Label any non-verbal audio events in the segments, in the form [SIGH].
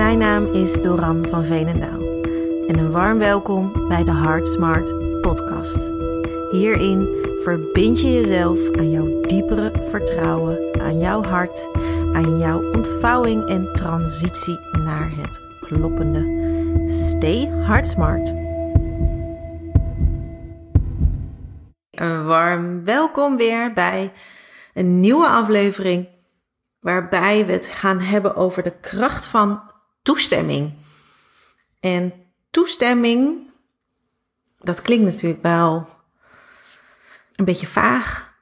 Mijn naam is Doran van Veenendaal en een warm welkom bij de Heart Smart podcast. Hierin verbind je jezelf aan jouw diepere vertrouwen, aan jouw hart, aan jouw ontvouwing en transitie naar het kloppende. Stay Heart Smart. Een warm welkom weer bij een nieuwe aflevering waarbij we het gaan hebben over de kracht van toestemming. En toestemming, dat klinkt natuurlijk wel een beetje vaag,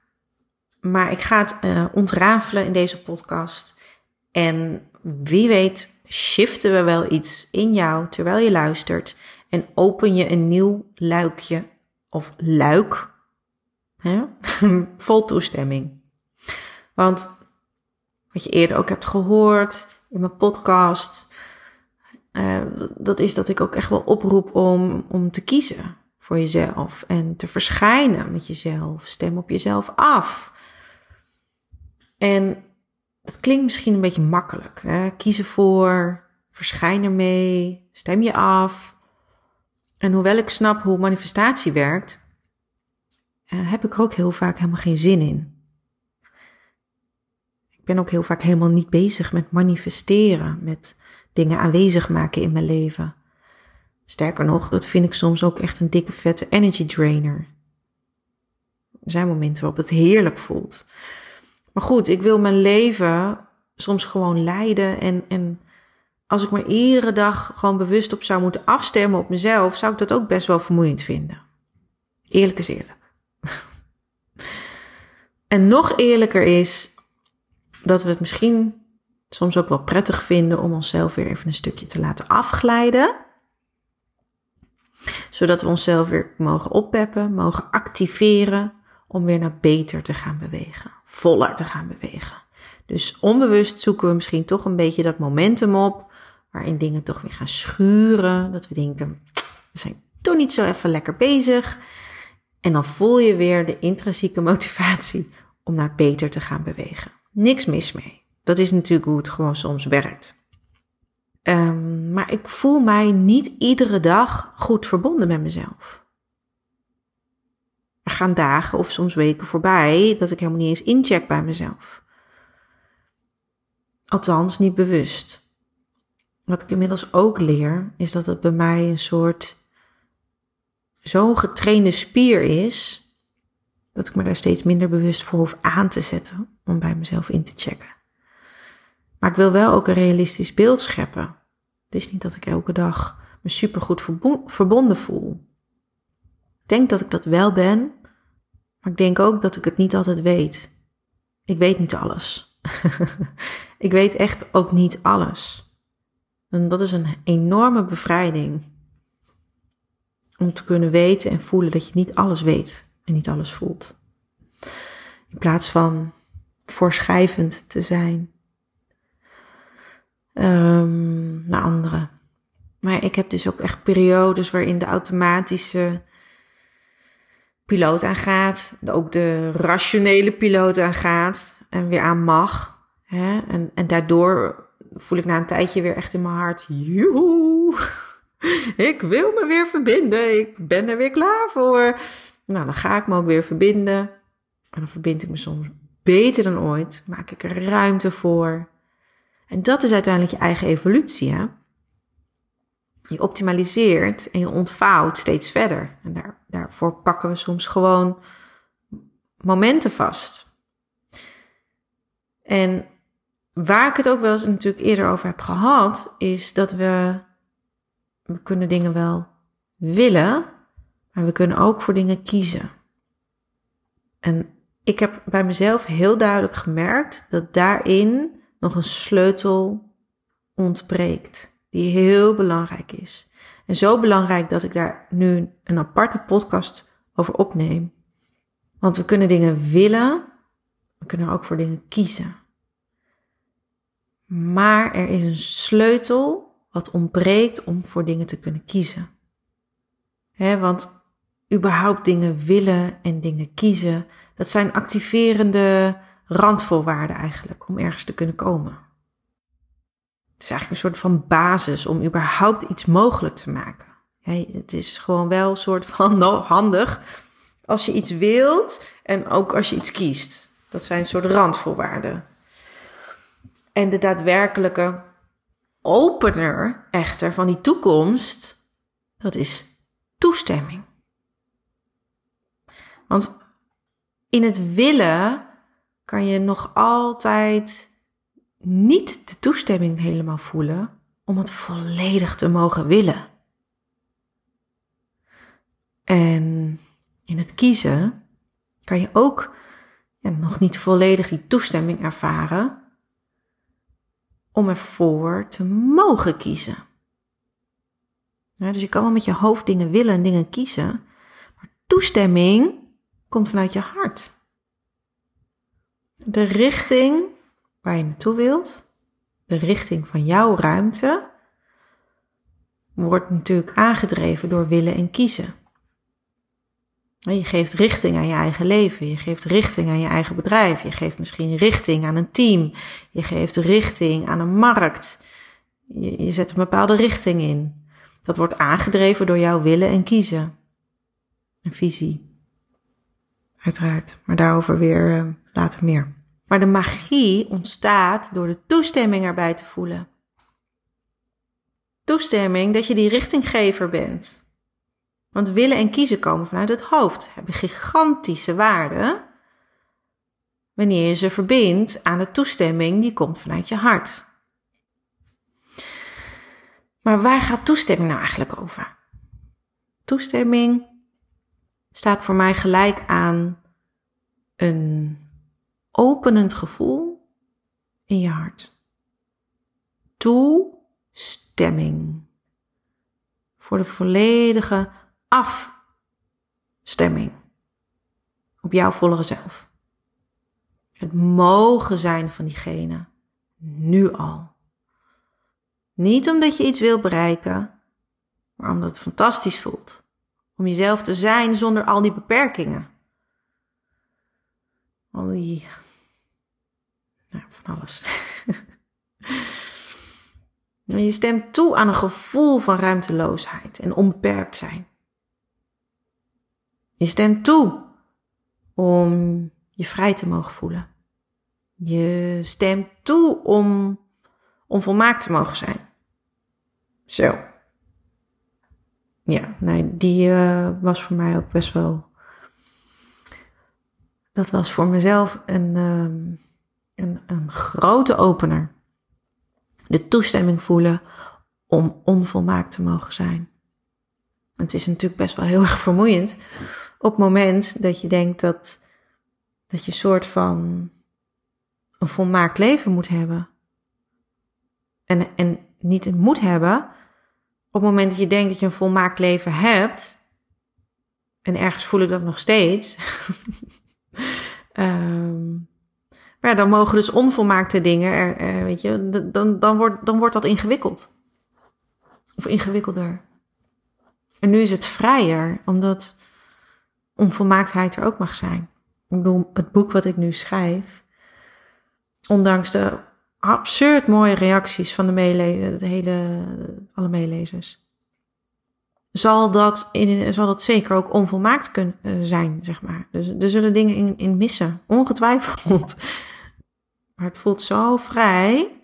maar ik ga het uh, ontrafelen in deze podcast. En wie weet, shiften we wel iets in jou terwijl je luistert en open je een nieuw luikje of luik hè? [LAUGHS] vol toestemming. Want wat je eerder ook hebt gehoord in mijn podcast, uh, dat is dat ik ook echt wel oproep om, om te kiezen voor jezelf en te verschijnen met jezelf. Stem op jezelf af. En het klinkt misschien een beetje makkelijk. Hè? Kiezen voor, verschijn ermee, stem je af. En hoewel ik snap hoe manifestatie werkt, uh, heb ik er ook heel vaak helemaal geen zin in ben ook heel vaak helemaal niet bezig met manifesteren, met dingen aanwezig maken in mijn leven. Sterker nog, dat vind ik soms ook echt een dikke vette energy drainer. Er zijn momenten waarop het heerlijk voelt. Maar goed, ik wil mijn leven soms gewoon leiden. En, en als ik maar iedere dag gewoon bewust op zou moeten afstemmen op mezelf, zou ik dat ook best wel vermoeiend vinden. Eerlijk is eerlijk. [LAUGHS] en nog eerlijker is dat we het misschien soms ook wel prettig vinden om onszelf weer even een stukje te laten afglijden. Zodat we onszelf weer mogen oppeppen, mogen activeren om weer naar beter te gaan bewegen, voller te gaan bewegen. Dus onbewust zoeken we misschien toch een beetje dat momentum op waarin dingen toch weer gaan schuren. Dat we denken, we zijn toch niet zo even lekker bezig. En dan voel je weer de intrinsieke motivatie om naar beter te gaan bewegen. Niks mis mee. Dat is natuurlijk hoe het gewoon soms werkt. Um, maar ik voel mij niet iedere dag goed verbonden met mezelf. Er gaan dagen of soms weken voorbij dat ik helemaal niet eens incheck bij mezelf. Althans, niet bewust. Wat ik inmiddels ook leer, is dat het bij mij een soort zo'n getrainde spier is, dat ik me daar steeds minder bewust voor hoef aan te zetten om bij mezelf in te checken. Maar ik wil wel ook een realistisch beeld scheppen. Het is niet dat ik elke dag me supergoed verbonden voel. Ik denk dat ik dat wel ben, maar ik denk ook dat ik het niet altijd weet. Ik weet niet alles. [LAUGHS] ik weet echt ook niet alles. En dat is een enorme bevrijding. Om te kunnen weten en voelen dat je niet alles weet en niet alles voelt. In plaats van voorschrijvend te zijn um, naar anderen. Maar ik heb dus ook echt periodes waarin de automatische piloot aangaat, ook de rationele piloot aangaat en weer aan mag. Hè? En, en daardoor voel ik na een tijdje weer echt in mijn hart, joehoe, [LAUGHS] ik wil me weer verbinden, ik ben er weer klaar voor. Nou, dan ga ik me ook weer verbinden. En dan verbind ik me soms beter dan ooit, maak ik er ruimte voor. En dat is uiteindelijk je eigen evolutie. Hè? Je optimaliseert en je ontvouwt steeds verder. En daar, daarvoor pakken we soms gewoon momenten vast. En waar ik het ook wel eens natuurlijk eerder over heb gehad, is dat we, we kunnen dingen wel willen, maar we kunnen ook voor dingen kiezen. En ik heb bij mezelf heel duidelijk gemerkt dat daarin nog een sleutel ontbreekt, die heel belangrijk is. En zo belangrijk dat ik daar nu een aparte podcast over opneem. Want we kunnen dingen willen, we kunnen ook voor dingen kiezen. Maar er is een sleutel wat ontbreekt om voor dingen te kunnen kiezen. He, want überhaupt dingen willen en dingen kiezen, dat zijn activerende randvoorwaarden eigenlijk om ergens te kunnen komen. Het is eigenlijk een soort van basis om überhaupt iets mogelijk te maken. het is gewoon wel een soort van [LAUGHS] handig als je iets wilt en ook als je iets kiest. Dat zijn een soort randvoorwaarden. En de daadwerkelijke opener echter van die toekomst, dat is toestemming. Want in het willen kan je nog altijd niet de toestemming helemaal voelen om het volledig te mogen willen. En in het kiezen kan je ook ja, nog niet volledig die toestemming ervaren om ervoor te mogen kiezen. dus je kan wel met je hoofd dingen willen en dingen kiezen, maar toestemming komt vanuit je hart. De richting waar je naartoe wilt, de richting van jouw ruimte, wordt natuurlijk aangedreven door willen en kiezen. Je geeft richting aan je eigen leven. Je geeft richting aan je eigen bedrijf. Je geeft misschien richting aan een team. Je geeft richting aan een markt. Je, je zet een bepaalde richting in. Dat wordt aangedreven door jouw willen en kiezen. Een visie. Uiteraard. Maar daarover weer uh, later meer. Maar de magie ontstaat door de toestemming erbij te voelen. Toestemming dat je die richtinggever bent. Want willen en kiezen komen vanuit het hoofd, hebben gigantische waarde wanneer je ze verbindt aan de toestemming die komt vanuit je hart. Maar waar gaat toestemming nou eigenlijk over? Toestemming staat voor mij gelijk aan een openend gevoel in je hart. Toestemming. Voor de volledige afstemming op jouw volle zelf. Het mogen zijn van diegene, nu al. Niet omdat je iets wil bereiken, maar omdat het fantastisch voelt. Om jezelf te zijn zonder al die beperkingen. Al die. Nou, van alles. [LAUGHS] je stemt toe aan een gevoel van ruimteloosheid en onbeperkt zijn. Je stemt toe om je vrij te mogen voelen. Je stemt toe om, om volmaakt te mogen zijn. Zo. Ja, nee, die uh, was voor mij ook best wel. Dat was voor mezelf een, um, een, een grote opener. De toestemming voelen om onvolmaakt te mogen zijn. Het is natuurlijk best wel heel [LAUGHS] erg vermoeiend op het moment dat je denkt dat, dat je een soort van een volmaakt leven moet hebben. En, en niet moet hebben, op het moment dat je denkt dat je een volmaakt leven hebt, en ergens voel ik dat nog steeds, um, [LAUGHS] maar ja, dan mogen dus onvolmaakte dingen, er, weet je, dan, dan, wordt, dan wordt dat ingewikkeld. Of ingewikkelder. En nu is het vrijer, omdat onvolmaaktheid er ook mag zijn. Ik bedoel, het boek wat ik nu schrijf, ondanks de absurd mooie reacties van de, meele, de hele, alle meelezers, zal dat, in, zal dat zeker ook onvolmaakt kunnen eh, zijn, zeg maar. Dus er zullen dingen in, missen, ongetwijfeld. [LAUGHS] Maar het voelt zo vrij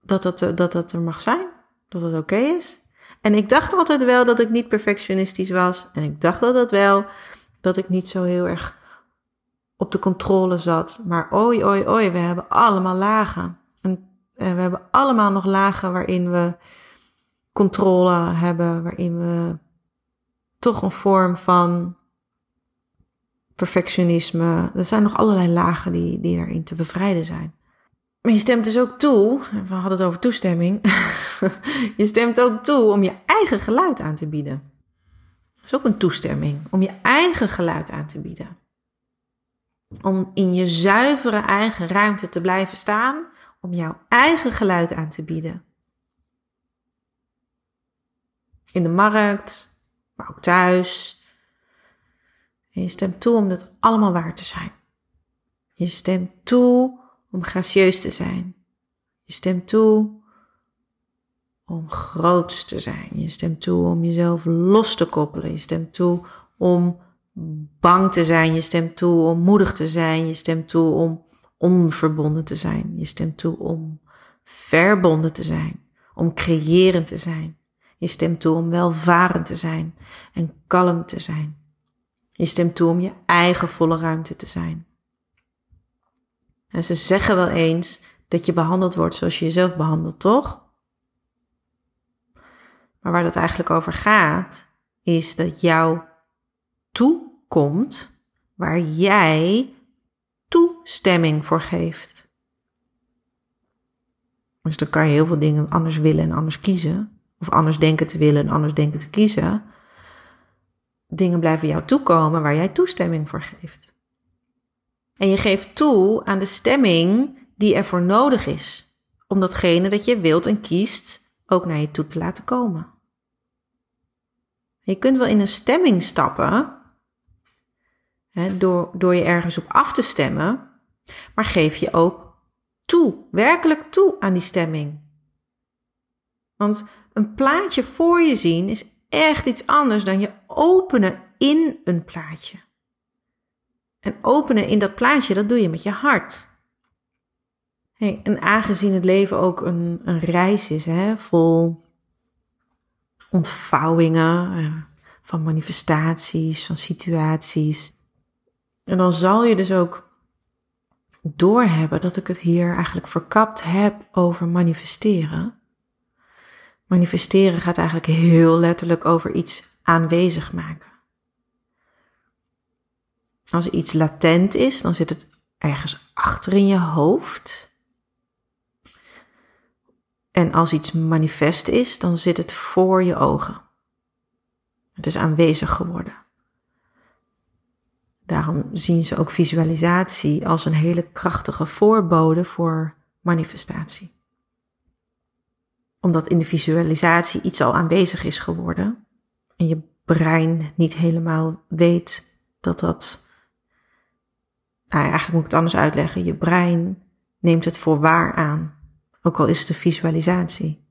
dat dat, dat, dat er mag zijn, dat het oké is. En ik dacht altijd wel dat ik niet perfectionistisch was. En ik dacht altijd wel dat ik niet zo heel erg op de controle zat. Maar oi, oi, oi, we hebben allemaal lagen. En, en we hebben allemaal nog lagen waarin we controle hebben, waarin we toch een vorm van perfectionisme. Er zijn nog allerlei lagen die, die daarin te bevrijden zijn. Maar je stemt dus ook toe, we hadden het over toestemming. [LAUGHS] je stemt ook toe om je eigen geluid aan te bieden. Dat is ook een toestemming, om je eigen geluid aan te bieden. Om in je zuivere eigen ruimte te blijven staan, om jouw eigen geluid aan te bieden. In de markt, maar ook thuis. En je stemt toe om dat allemaal waar te zijn. Je stemt toe om gracieus te zijn. Je stemt toe om groots te zijn. Je stemt toe om jezelf los te koppelen. Je stemt toe om bang te zijn. Je stemt toe om moedig te zijn. Je stemt toe om onverbonden te zijn. Je stemt toe om verbonden te zijn. Om creërend te zijn. Je stemt toe om welvarend te zijn en kalm te zijn. Je stemt toe om je eigen volle ruimte te zijn. En ze zeggen wel eens dat je behandeld wordt zoals je jezelf behandelt, toch? Maar waar dat eigenlijk over gaat, is dat jou toekomt waar jij toestemming voor geeft. Dus dan kan je heel veel dingen anders willen en anders kiezen. Of anders denken te willen en anders denken te kiezen. Dingen blijven jou toekomen waar jij toestemming voor geeft. En je geeft toe aan de stemming die ervoor nodig is. Om datgene dat je wilt en kiest ook naar je toe te laten komen. Je kunt wel in een stemming stappen, door, door je ergens op af te stemmen, maar geef je ook toe, werkelijk toe aan die stemming. Want een plaatje voor je zien is echt iets anders dan je openen in een plaatje. En openen in dat plaatje, dat doe je met je hart. Hey, en aangezien het leven ook een, een reis is, hè, vol ontvouwingen, eh, van manifestaties, van situaties. En dan zal je dus ook doorhebben dat ik het hier eigenlijk verkapt heb over manifesteren. Manifesteren gaat eigenlijk heel letterlijk over iets aanwezig maken. Als iets latent is, dan zit het ergens achter in je hoofd. En als iets manifest is, dan zit het voor je ogen. Het is aanwezig geworden. Daarom zien ze ook visualisatie als een hele krachtige voorbode voor manifestatie. Omdat in de visualisatie iets al aanwezig is geworden en je brein niet helemaal weet dat dat. Nou, eigenlijk moet ik het anders uitleggen. Je brein neemt het voor waar aan, ook al is het een visualisatie.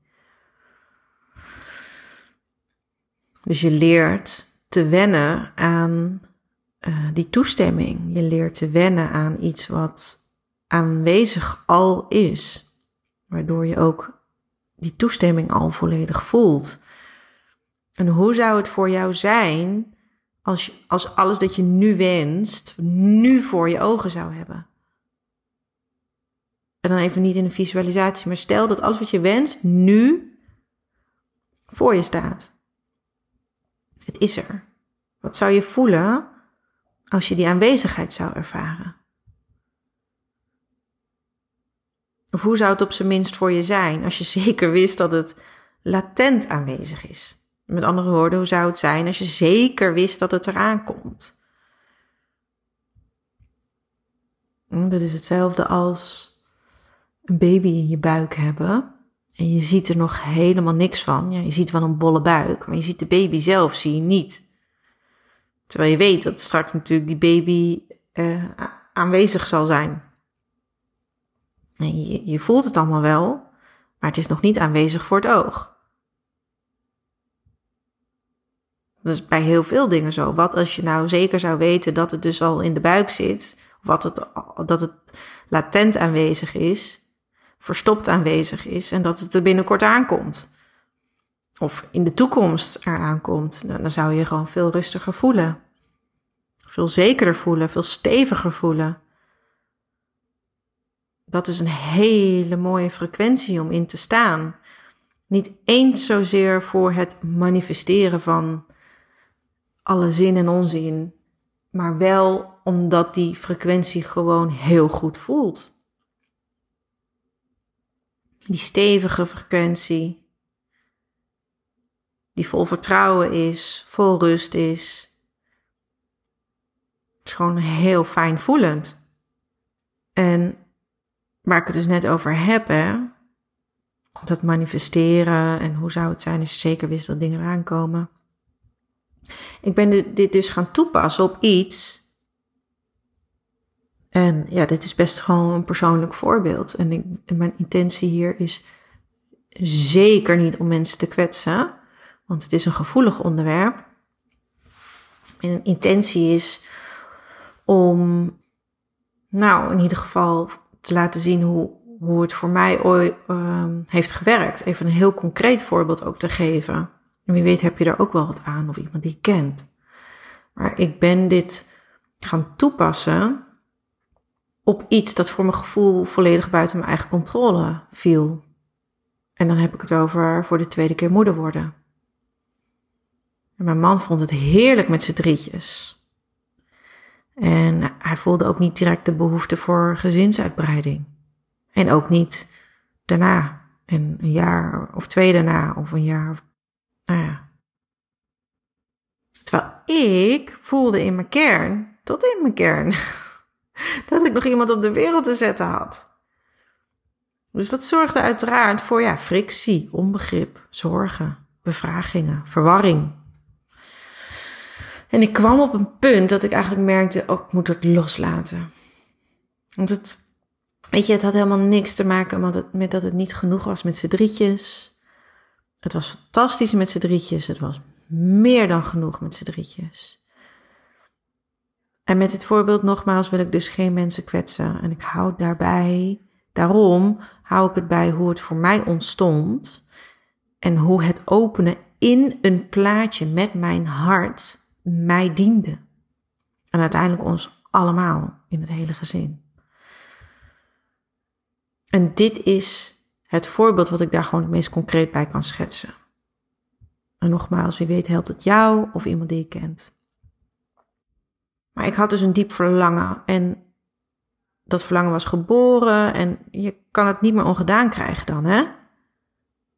Dus je leert te wennen aan uh, die toestemming. Je leert te wennen aan iets wat aanwezig al is, waardoor je ook die toestemming al volledig voelt. En hoe zou het voor jou zijn als, je, als alles dat je nu wenst, nu voor je ogen zou hebben? En dan even niet in een visualisatie, maar stel dat alles wat je wenst nu voor je staat. Het is er. Wat zou je voelen als je die aanwezigheid zou ervaren? Of hoe zou het op zijn minst voor je zijn als je [LAUGHS] zeker wist dat het latent aanwezig is? Met andere woorden, hoe zou het zijn als je zeker wist dat het eraan komt? Hm, dat is hetzelfde als een baby in je buik hebben en je ziet er nog helemaal niks van. Ja, je ziet wel een bolle buik, maar je ziet de baby zelf zie je niet. Terwijl je weet dat straks natuurlijk die baby uh, aanwezig zal zijn. En je, voelt het allemaal wel, maar het is nog niet aanwezig voor het oog. Dat is bij heel veel dingen zo. Wat als je nou zeker zou weten dat het dus al in de buik zit, wat het, dat het latent aanwezig is, verstopt aanwezig is en dat het er binnenkort aankomt. Of in de toekomst eraan komt, dan zou je gewoon veel rustiger voelen. Veel zekerder voelen, veel steviger voelen. Dat is een hele mooie frequentie om in te staan. Niet eens zozeer voor het manifesteren van alle zin en onzin, maar wel omdat die frequentie gewoon heel goed voelt. Die stevige frequentie, die vol vertrouwen is, vol rust is. Het is gewoon heel fijn voelend. En waar ik het dus net over heb, hè, dat manifesteren en hoe zou het zijn als je zeker wist dat dingen eraan komen. Ik ben dit dus gaan toepassen op iets en ja, dit is best gewoon een persoonlijk voorbeeld. En, mijn intentie hier is zeker niet om mensen te kwetsen, want het is een gevoelig onderwerp. En een intentie is om, nou, in ieder geval te laten zien hoe, hoe het voor mij ooit um, heeft gewerkt. Even een heel concreet voorbeeld ook te geven. En wie weet heb je daar ook wel wat aan of iemand die je kent. Maar ik ben dit gaan toepassen op iets dat voor mijn gevoel volledig buiten mijn eigen controle viel. En dan heb ik het over voor de tweede keer moeder worden. En mijn man vond het heerlijk met z'n drietjes. En hij voelde ook niet direct de behoefte voor gezinsuitbreiding. En ook niet daarna. En een jaar of twee daarna, of een jaar of. Nou ja. Terwijl ik voelde in mijn kern, tot in mijn kern, [LAUGHS] dat ik nog iemand op de wereld te zetten had. Dus dat zorgde uiteraard voor ja, frictie, onbegrip, zorgen, bevragingen, verwarring. En ik kwam op een punt dat ik eigenlijk merkte, oh, ik moet het loslaten. Want het, weet je, het had helemaal niks te maken met dat het niet genoeg was met z'n drietjes. Het was fantastisch met z'n drietjes. Het was meer dan genoeg met z'n drietjes. En met dit voorbeeld nogmaals wil ik dus geen mensen kwetsen. En ik hou daarbij, daarom hou ik het bij hoe het voor mij ontstond. En hoe het openen in een plaatje met mijn hart mij diende. En uiteindelijk ons allemaal in het hele gezin. En dit is het voorbeeld wat ik daar gewoon het meest concreet bij kan schetsen. En nogmaals, wie weet helpt het jou of iemand die je kent. Maar ik had dus een diep verlangen en dat verlangen was geboren en je kan het niet meer ongedaan krijgen dan, hè?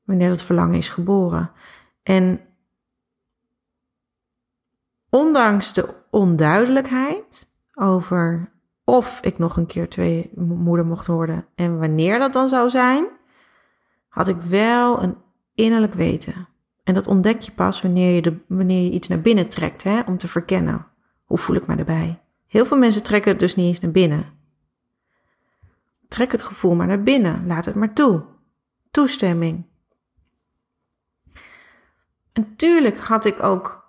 Wanneer dat verlangen is geboren. En ondanks de onduidelijkheid over of ik nog een keer twee moeder mocht worden en wanneer dat dan zou zijn, had ik wel een innerlijk weten. En dat ontdek je pas wanneer je, wanneer je iets naar binnen trekt, hè, om te verkennen. Hoe voel ik me erbij? Heel veel mensen trekken het dus niet eens naar binnen. Trek het gevoel maar naar binnen. Laat het maar toe. Toestemming. En tuurlijk had ik ook,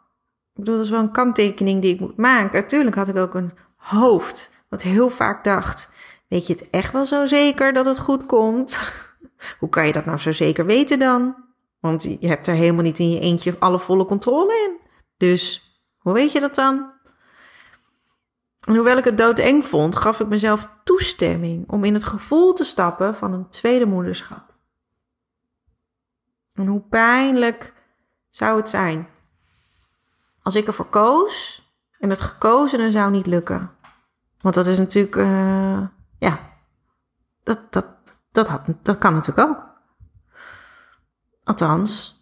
ik bedoel, dat is wel een kanttekening die ik moet maken. Natuurlijk had ik ook een hoofd, wat heel vaak dacht: Weet je het echt wel zo zeker dat het goed komt? [LAUGHS] Hoe kan je dat nou zo zeker weten dan? Want je hebt er helemaal niet in je eentje alle volle controle in. Dus hoe weet je dat dan? En hoewel ik het doodeng vond, gaf ik mezelf toestemming om in het gevoel te stappen van een tweede moederschap. En hoe pijnlijk zou het zijn als ik ervoor koos en het gekozene zou niet lukken. Want dat is natuurlijk, uh, ja, dat, dat, dat, had, dat kan natuurlijk ook. Althans,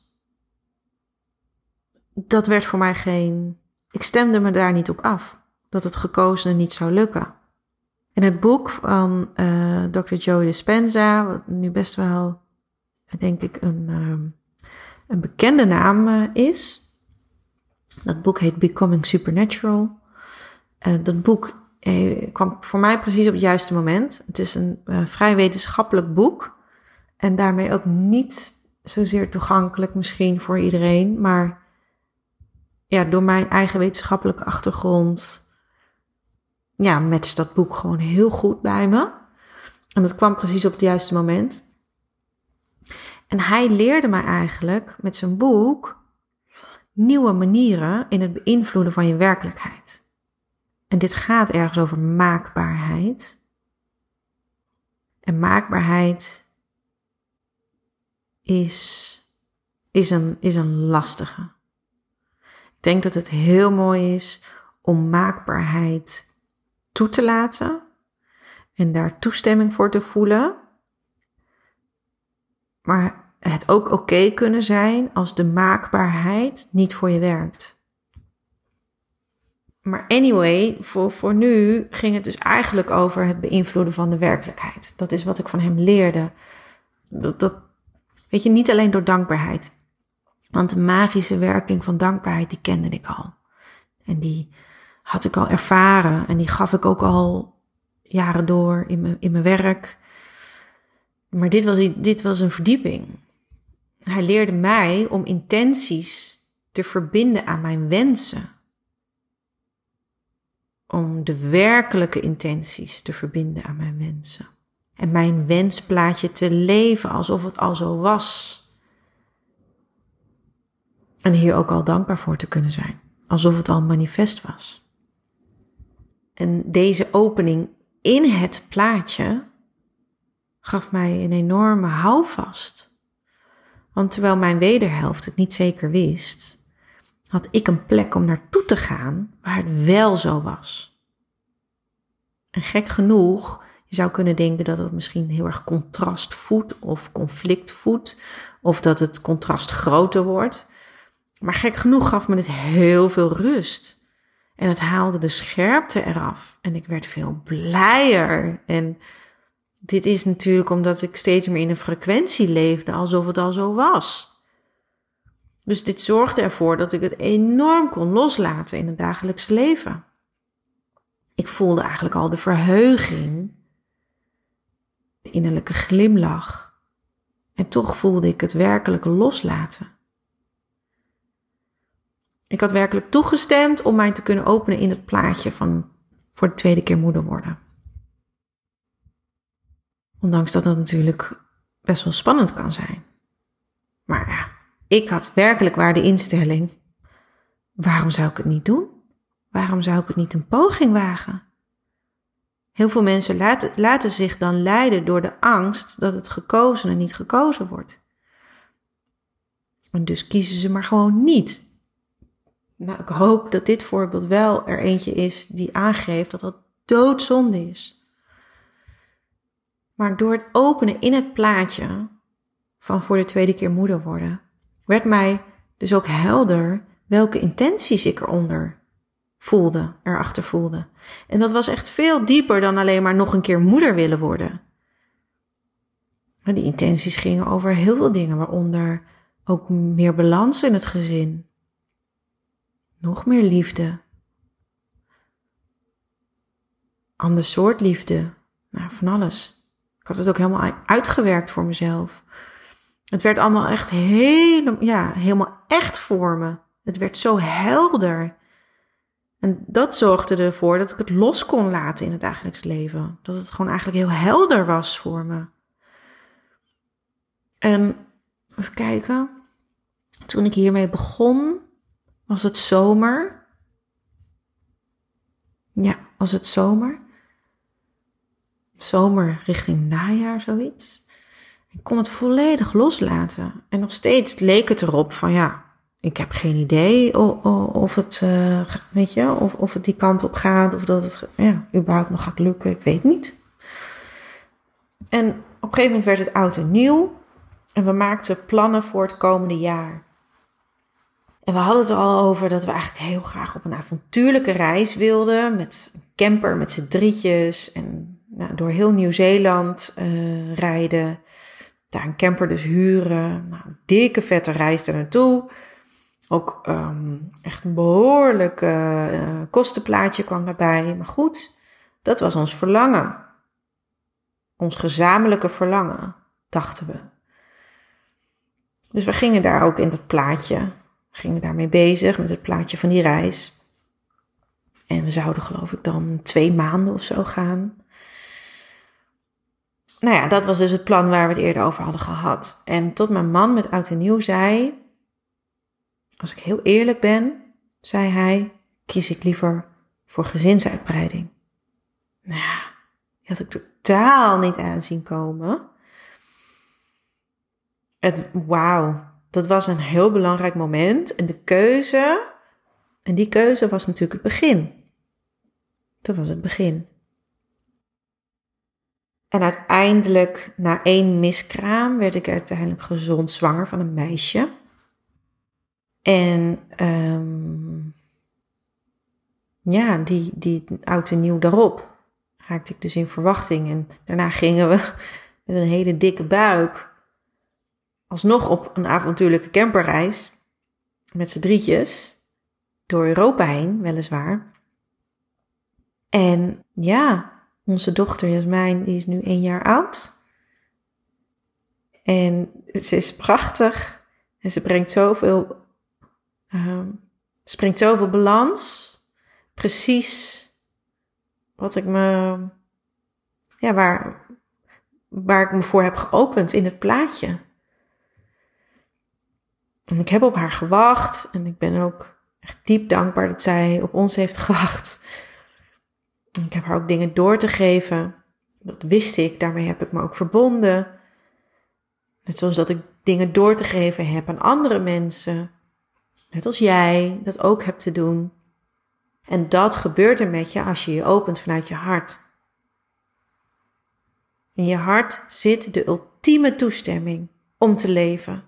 dat werd voor mij geen. Ik stemde me daar niet op af dat het gekozene niet zou lukken. In het boek van uh, Dr. Joe Dispenza, wat nu best wel, denk ik, een, uh, een bekende naam is. Dat boek heet Becoming Supernatural. dat boek kwam voor mij precies op het juiste moment. Het is een vrij wetenschappelijk boek. En daarmee ook niet zozeer toegankelijk misschien voor iedereen. Maar ja, door mijn eigen wetenschappelijke achtergrond ja, matcht dat boek gewoon heel goed bij me. En dat kwam precies op het juiste moment. En hij leerde mij eigenlijk met zijn boek nieuwe manieren in het beïnvloeden van je werkelijkheid. En dit gaat ergens over maakbaarheid. En maakbaarheid is, is, een, is een lastige. Ik denk dat het heel mooi is om maakbaarheid toe te laten en daar toestemming voor te voelen. Maar het ook oké kunnen zijn als de maakbaarheid niet voor je werkt. Maar anyway, voor, voor nu ging het dus eigenlijk over het beïnvloeden van de werkelijkheid. Dat is wat ik van hem leerde. Dat, dat weet je, niet alleen door dankbaarheid. Want de magische werking van dankbaarheid, die kende ik al. En die, had ik al ervaren en die gaf ik ook al jaren door in mijn, in mijn werk. Maar dit was, dit was een verdieping. Hij leerde mij om intenties te verbinden aan mijn wensen. Om de werkelijke intenties te verbinden aan mijn wensen. En mijn wensplaatje te leven alsof het al zo was. En hier ook al dankbaar voor te kunnen zijn. Alsof het al manifest was. En deze opening in het plaatje gaf mij een enorme houvast. Want terwijl mijn wederhelft het niet zeker wist, had ik een plek om naartoe te gaan waar het wel zo was. En gek genoeg, je zou kunnen denken dat het misschien heel erg contrast voedt of conflict voedt, of dat het contrast groter wordt. Maar gek genoeg gaf me het heel veel rust. En het haalde de scherpte eraf. En ik werd veel blijer. En dit is natuurlijk omdat ik steeds meer in een frequentie leefde, alsof het al zo was. Dus dit zorgde ervoor dat ik het enorm kon loslaten in het dagelijkse leven. Ik voelde eigenlijk al de verheuging, de innerlijke glimlach. En toch voelde ik het werkelijke loslaten. Ik had werkelijk toegestemd om mij te kunnen openen in het plaatje van voor de tweede keer moeder worden. Ondanks dat dat natuurlijk best wel spannend kan zijn. Maar ja, ik had werkelijk waar de instelling. Waarom zou ik het niet doen? Waarom zou ik het niet een poging wagen? Heel veel mensen laten, laten zich dan leiden door de angst dat het gekozen en niet gekozen wordt. En dus kiezen ze maar gewoon niet. Nou, ik hoop dat dit voorbeeld wel er eentje is die aangeeft dat dat doodzonde is. Maar door het openen in het plaatje van voor de tweede keer moeder worden, werd mij dus ook helder welke intenties ik eronder voelde, erachter voelde. En dat was echt veel dieper dan alleen maar nog een keer moeder willen worden. Maar die intenties gingen over heel veel dingen, waaronder ook meer balans in het gezin, nog meer liefde. Ander soort liefde. Nou, van alles. Had het ook helemaal uitgewerkt voor mezelf. Het werd allemaal echt helemaal, ja, helemaal echt voor me. Het werd zo helder. En dat zorgde ervoor dat ik het los kon laten in het dagelijks leven. Dat het gewoon eigenlijk heel helder was voor me. En even kijken. Toen ik hiermee begon, was het zomer. Ja, was het zomer. Zomer richting najaar, zoiets. Ik kon het volledig loslaten. En nog steeds leek het erop van ja, ik heb geen idee of het, uh, weet je, of, of het die kant op gaat. Of dat het, ja, überhaupt nog gaat lukken. Ik weet niet. En op een gegeven moment werd het oud en nieuw. En we maakten plannen voor het komende jaar. En we hadden het er al over dat we eigenlijk heel graag op een avontuurlijke reis wilden. Met een camper, met z'n drietjes. En nou, door heel Nieuw-Zeeland uh, rijden. Daar een camper dus huren. Nou, dikke vette reis daar naartoe. Ook um, echt een behoorlijk uh, kostenplaatje kwam daarbij. Maar goed, dat was ons verlangen. Ons gezamenlijke verlangen, dachten we. Dus we gingen daar ook in dat plaatje gingen daarmee bezig met het plaatje van die reis. En we zouden geloof ik dan twee maanden of zo gaan. Nou ja, dat was dus het plan waar we het eerder over hadden gehad. En tot mijn man met oud en nieuw zei, als ik heel eerlijk ben, zei hij, kies ik liever voor gezinsuitbreiding. Nou ja, die had ik totaal niet aanzien komen. Wauw, dat was een heel belangrijk moment. En de keuze, en die keuze was natuurlijk het begin. Dat was het begin. En uiteindelijk, na één miskraam, werd ik uiteindelijk gezond zwanger van een meisje. En um, ja, die, die oud en nieuw daarop raakte ik dus in verwachting. En daarna gingen we [LAUGHS] met een hele dikke buik alsnog op een avontuurlijke camperreis met z'n drietjes door Europa heen, weliswaar. En ja, onze dochter Jasmijn, is nu één jaar oud. En ze is prachtig en ze brengt zoveel, uh, ze brengt zoveel balans. Precies wat ik me, ja, waar, waar ik me voor heb geopend in het plaatje. En ik heb op haar gewacht en ik ben ook echt diep dankbaar dat zij op ons heeft gewacht. Ik heb haar ook dingen door te geven. Dat wist ik, daarmee heb ik me ook verbonden. Net zoals dat ik dingen door te geven heb aan andere mensen. Net als jij dat ook hebt te doen. En dat gebeurt er met je als je je opent vanuit je hart. In je hart zit de ultieme toestemming om te leven.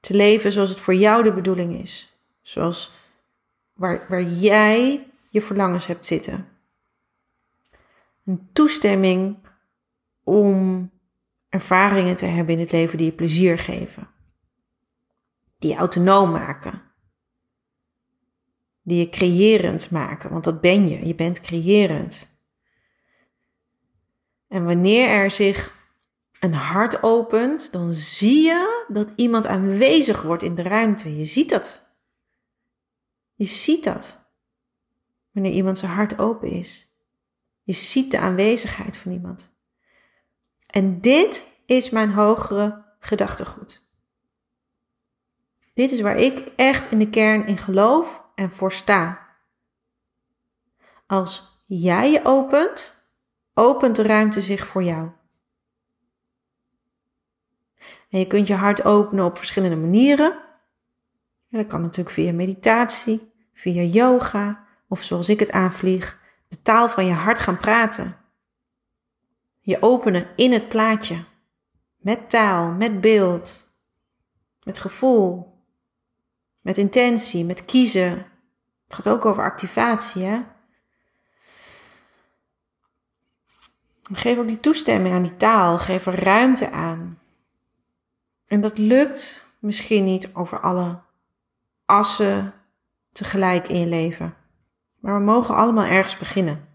Te leven zoals het voor jou de bedoeling is. Zoals waar, waar jij je verlangens hebt zitten. Een toestemming om ervaringen te hebben in het leven die je plezier geven. Die je autonoom maken. Die je creërend maken, want dat ben je. Je bent creërend. En wanneer er zich een hart opent, dan zie je dat iemand aanwezig wordt in de ruimte. Je ziet dat. Je ziet dat. Wanneer iemand zijn hart open is. Je ziet de aanwezigheid van iemand. En dit is mijn hogere gedachtegoed. Dit is waar ik echt in de kern in geloof en voor sta. Als jij je opent, opent de ruimte zich voor jou. En je kunt je hart openen op verschillende manieren. dat kan natuurlijk via meditatie, via yoga of zoals ik het aanvlieg, de taal van je hart gaan praten. Je openen in het plaatje. Met taal, met beeld, met gevoel, met intentie, met kiezen. Het gaat ook over activatie, hè? Geef ook die toestemming aan die taal. Geef er ruimte aan. En dat lukt misschien niet over alle assen tegelijk in leven. Maar we mogen allemaal ergens beginnen.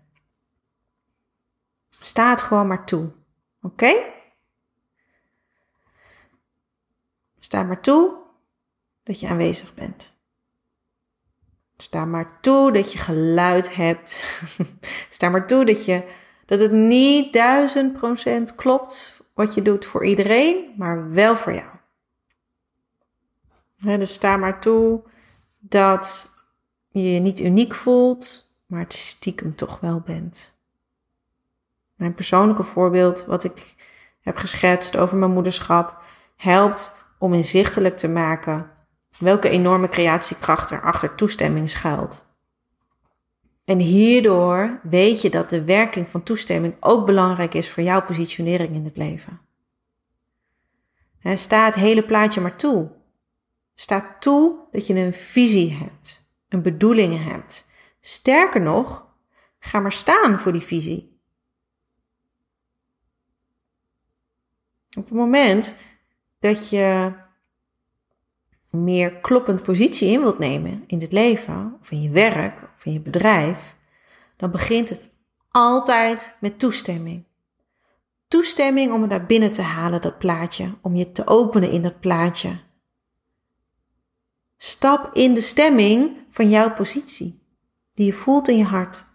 Sta het gewoon maar toe. Oké? Sta maar toe dat je aanwezig bent. Sta maar toe dat je geluid hebt. [LAUGHS] Sta maar toe dat, je, dat het niet duizend procent klopt wat je doet voor iedereen, maar wel voor jou. dus sta maar toe dat je je niet uniek voelt, maar het stiekem toch wel bent. Mijn persoonlijke voorbeeld, wat ik heb geschetst over mijn moederschap, helpt om inzichtelijk te maken welke enorme creatiekracht er achter toestemming schuilt. En hierdoor weet je dat de werking van toestemming ook belangrijk is voor jouw positionering in het leven. sta het hele plaatje maar toe. Sta toe dat je een visie hebt, een bedoeling hebt. Sterker nog, ga maar staan voor die visie. Op het moment dat je meer kloppend positie in wilt nemen in het leven, of in je werk, of in je bedrijf, dan begint het altijd met toestemming. Toestemming om het naar binnen te halen, dat plaatje, om je te openen in dat plaatje. Stap in de stemming van jouw positie, die je voelt in je hart.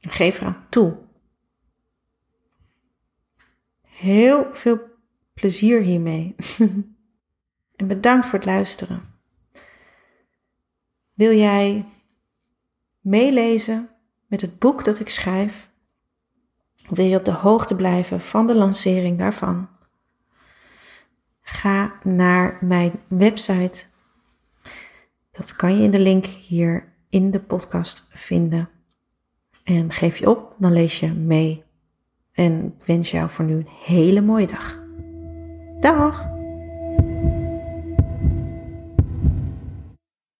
En geef eraan toe. Heel veel plezier hiermee. [LAUGHS] En bedankt voor het luisteren. Wil jij meelezen met het boek dat ik schrijf? Wil je op de hoogte blijven van de lancering daarvan? Ga naar mijn website. Dat kan je in de link hier in de podcast vinden. En geef je op, dan lees je mee. En ik wens jou voor nu een hele mooie dag. Dag!